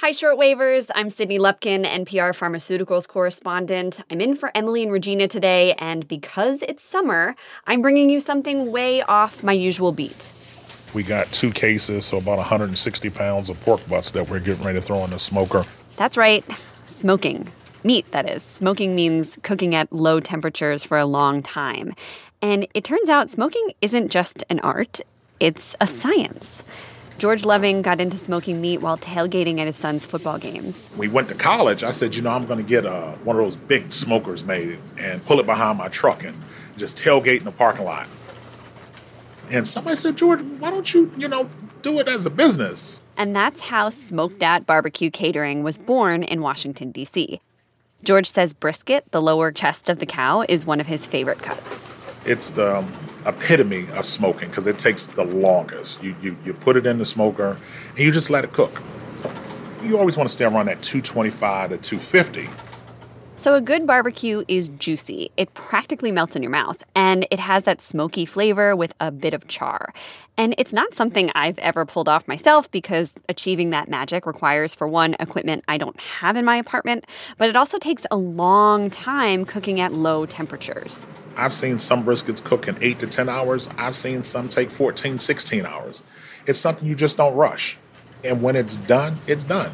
Hi, shortwavers. I'm Sydney Lupkin, NPR pharmaceuticals correspondent. I'm in for Emily and Regina today, and because it's summer, I'm bringing you something way off my usual beat. We got two cases, so about 160 pounds of pork butts that we're getting ready to throw in the smoker. That's right, smoking. Meat, that is. Smoking means cooking at low temperatures for a long time. And it turns out smoking isn't just an art, it's a science. George Loving got into smoking meat while tailgating at his son's football games. We went to college. I said, you know, I'm going to get uh, one of those big smokers made and pull it behind my truck and just tailgate in the parking lot. And somebody said, George, why don't you, you know, do it as a business? And that's how Smoked at Barbecue Catering was born in Washington, D.C. George says brisket, the lower chest of the cow, is one of his favorite cuts. It's the um, epitome of smoking because it takes the longest. You, you, you put it in the smoker and you just let it cook. You always want to stay around that 225 to 250. So, a good barbecue is juicy. It practically melts in your mouth, and it has that smoky flavor with a bit of char. And it's not something I've ever pulled off myself because achieving that magic requires, for one, equipment I don't have in my apartment, but it also takes a long time cooking at low temperatures. I've seen some briskets cook in 8 to 10 hours. I've seen some take 14, 16 hours. It's something you just don't rush. And when it's done, it's done.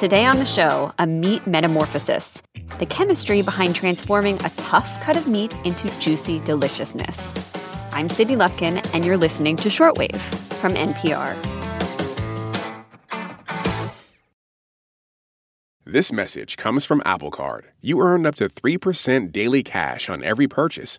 Today on the show, a meat metamorphosis the chemistry behind transforming a tough cut of meat into juicy deliciousness. I'm Sydney Lupkin, and you're listening to Shortwave from NPR. This message comes from Apple Card. You earn up to 3% daily cash on every purchase.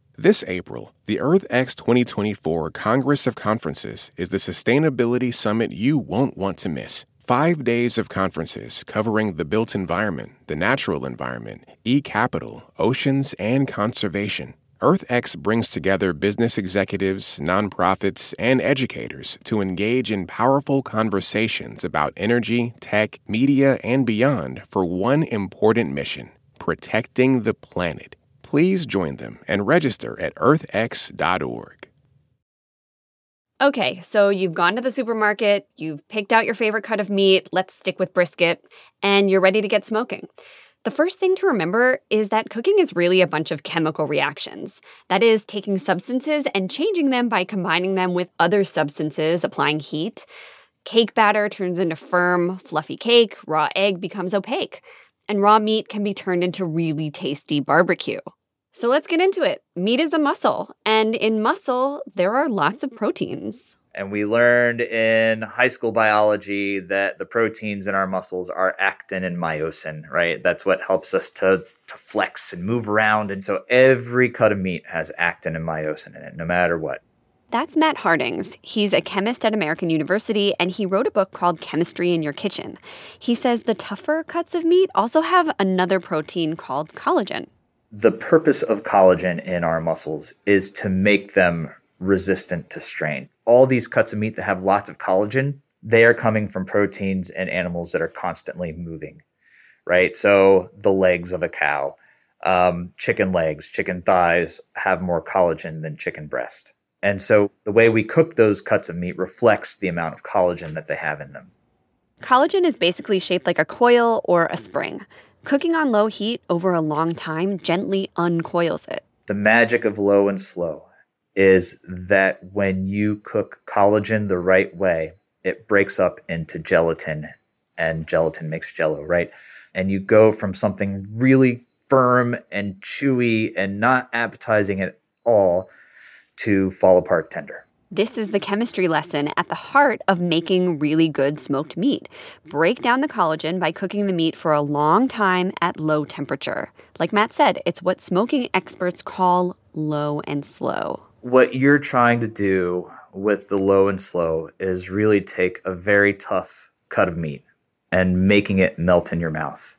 this April, the EarthX 2024 Congress of Conferences is the sustainability summit you won't want to miss. Five days of conferences covering the built environment, the natural environment, e capital, oceans, and conservation. EarthX brings together business executives, nonprofits, and educators to engage in powerful conversations about energy, tech, media, and beyond for one important mission protecting the planet please join them and register at earthx.org. Okay, so you've gone to the supermarket, you've picked out your favorite cut of meat, let's stick with brisket, and you're ready to get smoking. The first thing to remember is that cooking is really a bunch of chemical reactions. That is, taking substances and changing them by combining them with other substances, applying heat. Cake batter turns into firm, fluffy cake, raw egg becomes opaque, and raw meat can be turned into really tasty barbecue. So let's get into it. Meat is a muscle, and in muscle, there are lots of mm-hmm. proteins. And we learned in high school biology that the proteins in our muscles are actin and myosin, right? That's what helps us to, to flex and move around. And so every cut of meat has actin and myosin in it, no matter what. That's Matt Hartings. He's a chemist at American University, and he wrote a book called Chemistry in Your Kitchen. He says the tougher cuts of meat also have another protein called collagen the purpose of collagen in our muscles is to make them resistant to strain. All these cuts of meat that have lots of collagen, they are coming from proteins and animals that are constantly moving, right? So the legs of a cow, um, chicken legs, chicken thighs have more collagen than chicken breast. And so the way we cook those cuts of meat reflects the amount of collagen that they have in them. Collagen is basically shaped like a coil or a spring. Cooking on low heat over a long time gently uncoils it. The magic of low and slow is that when you cook collagen the right way, it breaks up into gelatin and gelatin makes jello, right? And you go from something really firm and chewy and not appetizing at all to fall apart tender. This is the chemistry lesson at the heart of making really good smoked meat. Break down the collagen by cooking the meat for a long time at low temperature. Like Matt said, it's what smoking experts call low and slow. What you're trying to do with the low and slow is really take a very tough cut of meat and making it melt in your mouth.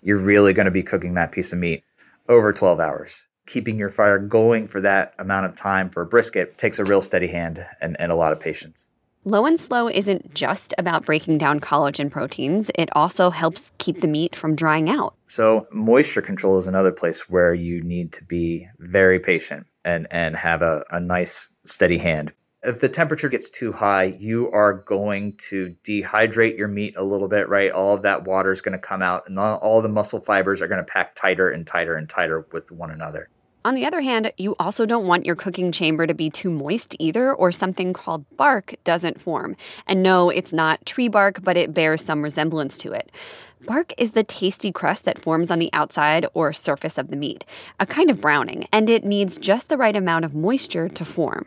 You're really going to be cooking that piece of meat over 12 hours keeping your fire going for that amount of time for a brisket takes a real steady hand and, and a lot of patience. Low and slow isn't just about breaking down collagen proteins, it also helps keep the meat from drying out. So, moisture control is another place where you need to be very patient and, and have a, a nice, steady hand. If the temperature gets too high, you are going to dehydrate your meat a little bit, right? All of that water is going to come out, and all, all the muscle fibers are going to pack tighter and tighter and tighter with one another. On the other hand, you also don't want your cooking chamber to be too moist either, or something called bark doesn't form. And no, it's not tree bark, but it bears some resemblance to it. Bark is the tasty crust that forms on the outside or surface of the meat, a kind of browning, and it needs just the right amount of moisture to form.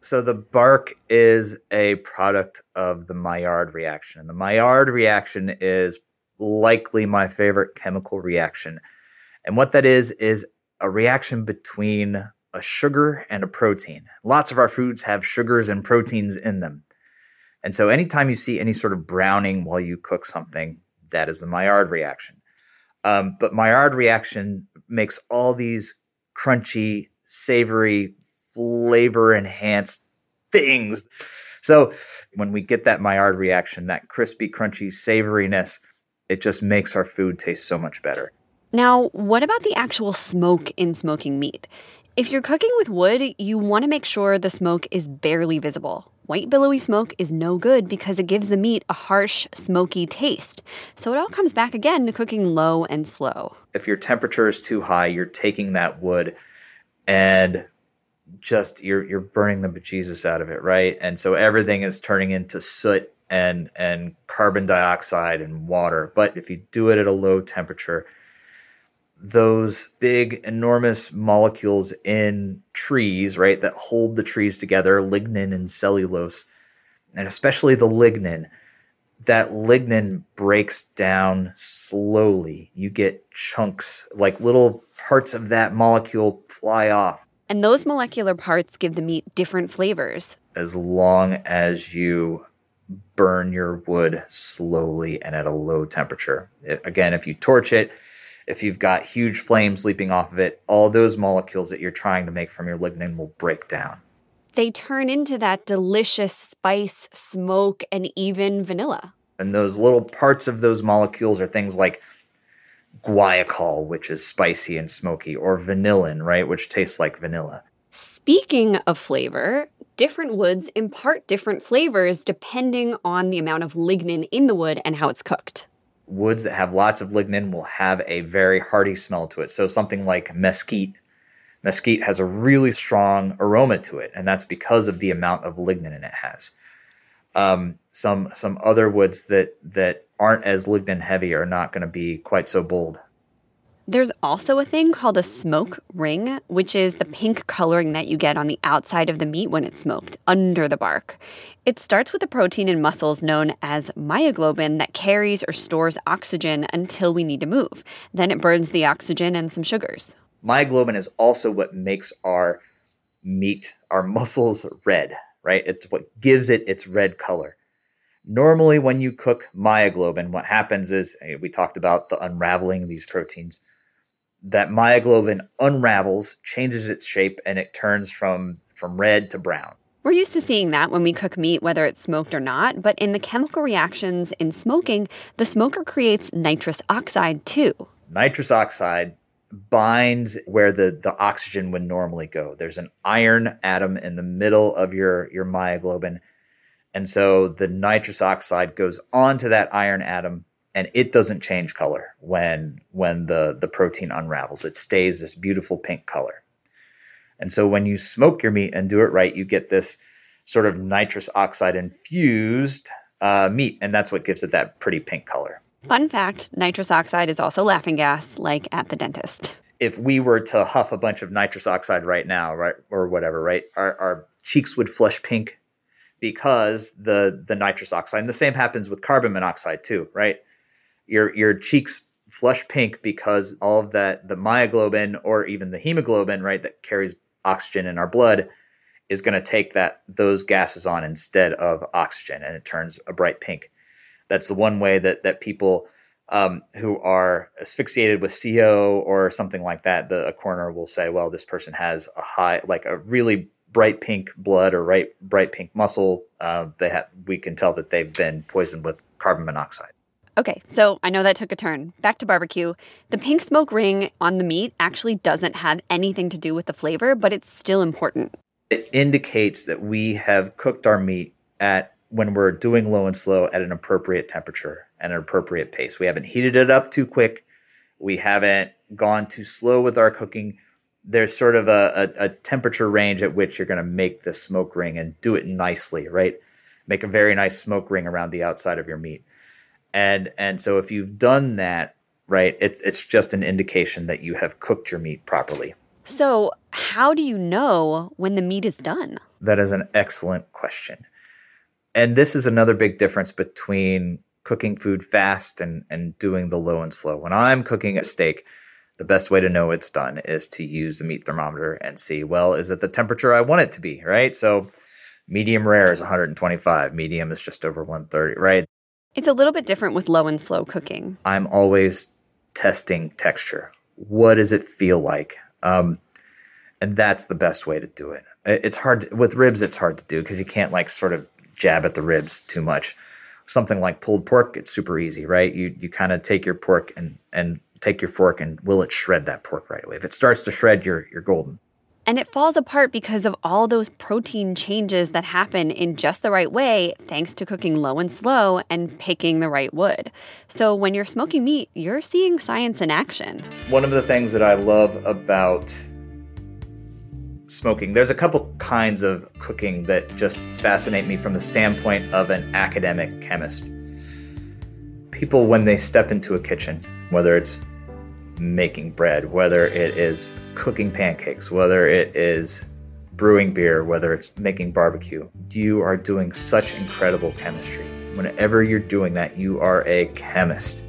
So the bark is a product of the Maillard reaction. And The Maillard reaction is likely my favorite chemical reaction. And what that is is a reaction between a sugar and a protein. Lots of our foods have sugars and proteins in them. And so anytime you see any sort of browning while you cook something, that is the Maillard reaction. Um, but Maillard reaction makes all these crunchy, savory, flavor enhanced things. So when we get that Maillard reaction, that crispy, crunchy savoriness, it just makes our food taste so much better. Now, what about the actual smoke in smoking meat? If you're cooking with wood, you want to make sure the smoke is barely visible. White billowy smoke is no good because it gives the meat a harsh, smoky taste. So it all comes back again to cooking low and slow. If your temperature is too high, you're taking that wood and just you're you're burning the bejesus out of it, right? And so everything is turning into soot and and carbon dioxide and water. But if you do it at a low temperature, those big, enormous molecules in trees, right, that hold the trees together, lignin and cellulose, and especially the lignin, that lignin breaks down slowly. You get chunks, like little parts of that molecule fly off. And those molecular parts give the meat different flavors. As long as you burn your wood slowly and at a low temperature. It, again, if you torch it, if you've got huge flames leaping off of it, all those molecules that you're trying to make from your lignin will break down. They turn into that delicious spice, smoke, and even vanilla. And those little parts of those molecules are things like guaiacol, which is spicy and smoky, or vanillin, right, which tastes like vanilla. Speaking of flavor, different woods impart different flavors depending on the amount of lignin in the wood and how it's cooked woods that have lots of lignin will have a very hearty smell to it. So something like mesquite. Mesquite has a really strong aroma to it, and that's because of the amount of lignin it has. Um, some some other woods that that aren't as lignin heavy are not going to be quite so bold. There's also a thing called a smoke ring, which is the pink coloring that you get on the outside of the meat when it's smoked, under the bark. It starts with a protein in muscles known as myoglobin that carries or stores oxygen until we need to move. Then it burns the oxygen and some sugars. Myoglobin is also what makes our meat, our muscles red, right? It's what gives it its red color. Normally, when you cook myoglobin, what happens is eh, we talked about the unraveling of these proteins that myoglobin unravels, changes its shape, and it turns from from red to brown. We're used to seeing that when we cook meat, whether it's smoked or not, but in the chemical reactions in smoking, the smoker creates nitrous oxide too. Nitrous oxide binds where the, the oxygen would normally go. There's an iron atom in the middle of your, your myoglobin. And so the nitrous oxide goes onto that iron atom and it doesn't change color when when the the protein unravels it stays this beautiful pink color and so when you smoke your meat and do it right you get this sort of nitrous oxide infused uh, meat and that's what gives it that pretty pink color fun fact nitrous oxide is also laughing gas like at the dentist if we were to huff a bunch of nitrous oxide right now right or whatever right our, our cheeks would flush pink because the the nitrous oxide. And the same happens with carbon monoxide too, right? Your your cheeks flush pink because all of that the myoglobin or even the hemoglobin, right, that carries oxygen in our blood is going to take that those gases on instead of oxygen and it turns a bright pink. That's the one way that that people um, who are asphyxiated with CO or something like that, the a coroner will say, well, this person has a high, like a really bright pink blood or right bright pink muscle. Uh, they have we can tell that they've been poisoned with carbon monoxide. Okay, so I know that took a turn. Back to barbecue. The pink smoke ring on the meat actually doesn't have anything to do with the flavor, but it's still important. It indicates that we have cooked our meat at when we're doing low and slow at an appropriate temperature and an appropriate pace. We haven't heated it up too quick. We haven't gone too slow with our cooking. There's sort of a, a, a temperature range at which you're going to make the smoke ring and do it nicely, right? Make a very nice smoke ring around the outside of your meat and and so if you've done that right it's it's just an indication that you have cooked your meat properly. So how do you know when the meat is done? That is an excellent question. And this is another big difference between cooking food fast and and doing the low and slow. When i'm cooking a steak the best way to know it's done is to use a meat thermometer and see well is it the temperature i want it to be right? So medium rare is 125 medium is just over 130 right it's a little bit different with low and slow cooking. I'm always testing texture. What does it feel like? Um, and that's the best way to do it. It's hard to, with ribs. It's hard to do because you can't like sort of jab at the ribs too much. Something like pulled pork, it's super easy, right? You you kind of take your pork and and take your fork and will it shred that pork right away? If it starts to shred, you're you're golden. And it falls apart because of all those protein changes that happen in just the right way, thanks to cooking low and slow and picking the right wood. So when you're smoking meat, you're seeing science in action. One of the things that I love about smoking, there's a couple kinds of cooking that just fascinate me from the standpoint of an academic chemist. People, when they step into a kitchen, whether it's making bread, whether it is cooking pancakes, whether it is brewing beer, whether it's making barbecue, you are doing such incredible chemistry. Whenever you're doing that, you are a chemist.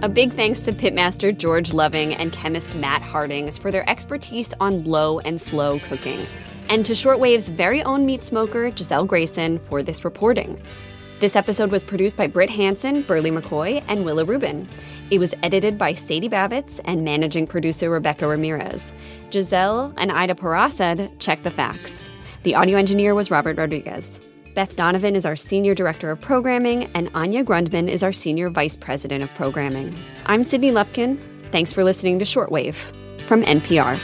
A big thanks to pitmaster George Loving and chemist Matt Hartings for their expertise on low and slow cooking, and to Shortwave's very own meat smoker, Gisele Grayson, for this reporting. This episode was produced by Brit Hanson, Burleigh McCoy, and Willa Rubin. It was edited by Sadie Babits and managing producer Rebecca Ramirez. Gisele and Ida Parasad check the facts. The audio engineer was Robert Rodriguez. Beth Donovan is our Senior Director of Programming, and Anya Grundmann is our Senior Vice President of Programming. I'm Sydney Lupkin. Thanks for listening to Shortwave from NPR.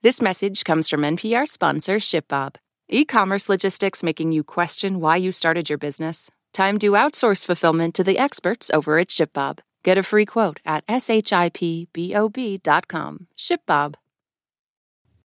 This message comes from NPR sponsor ShipBob. E commerce logistics making you question why you started your business? Time to outsource fulfillment to the experts over at ShipBob. Get a free quote at shipbob.com. ShipBob.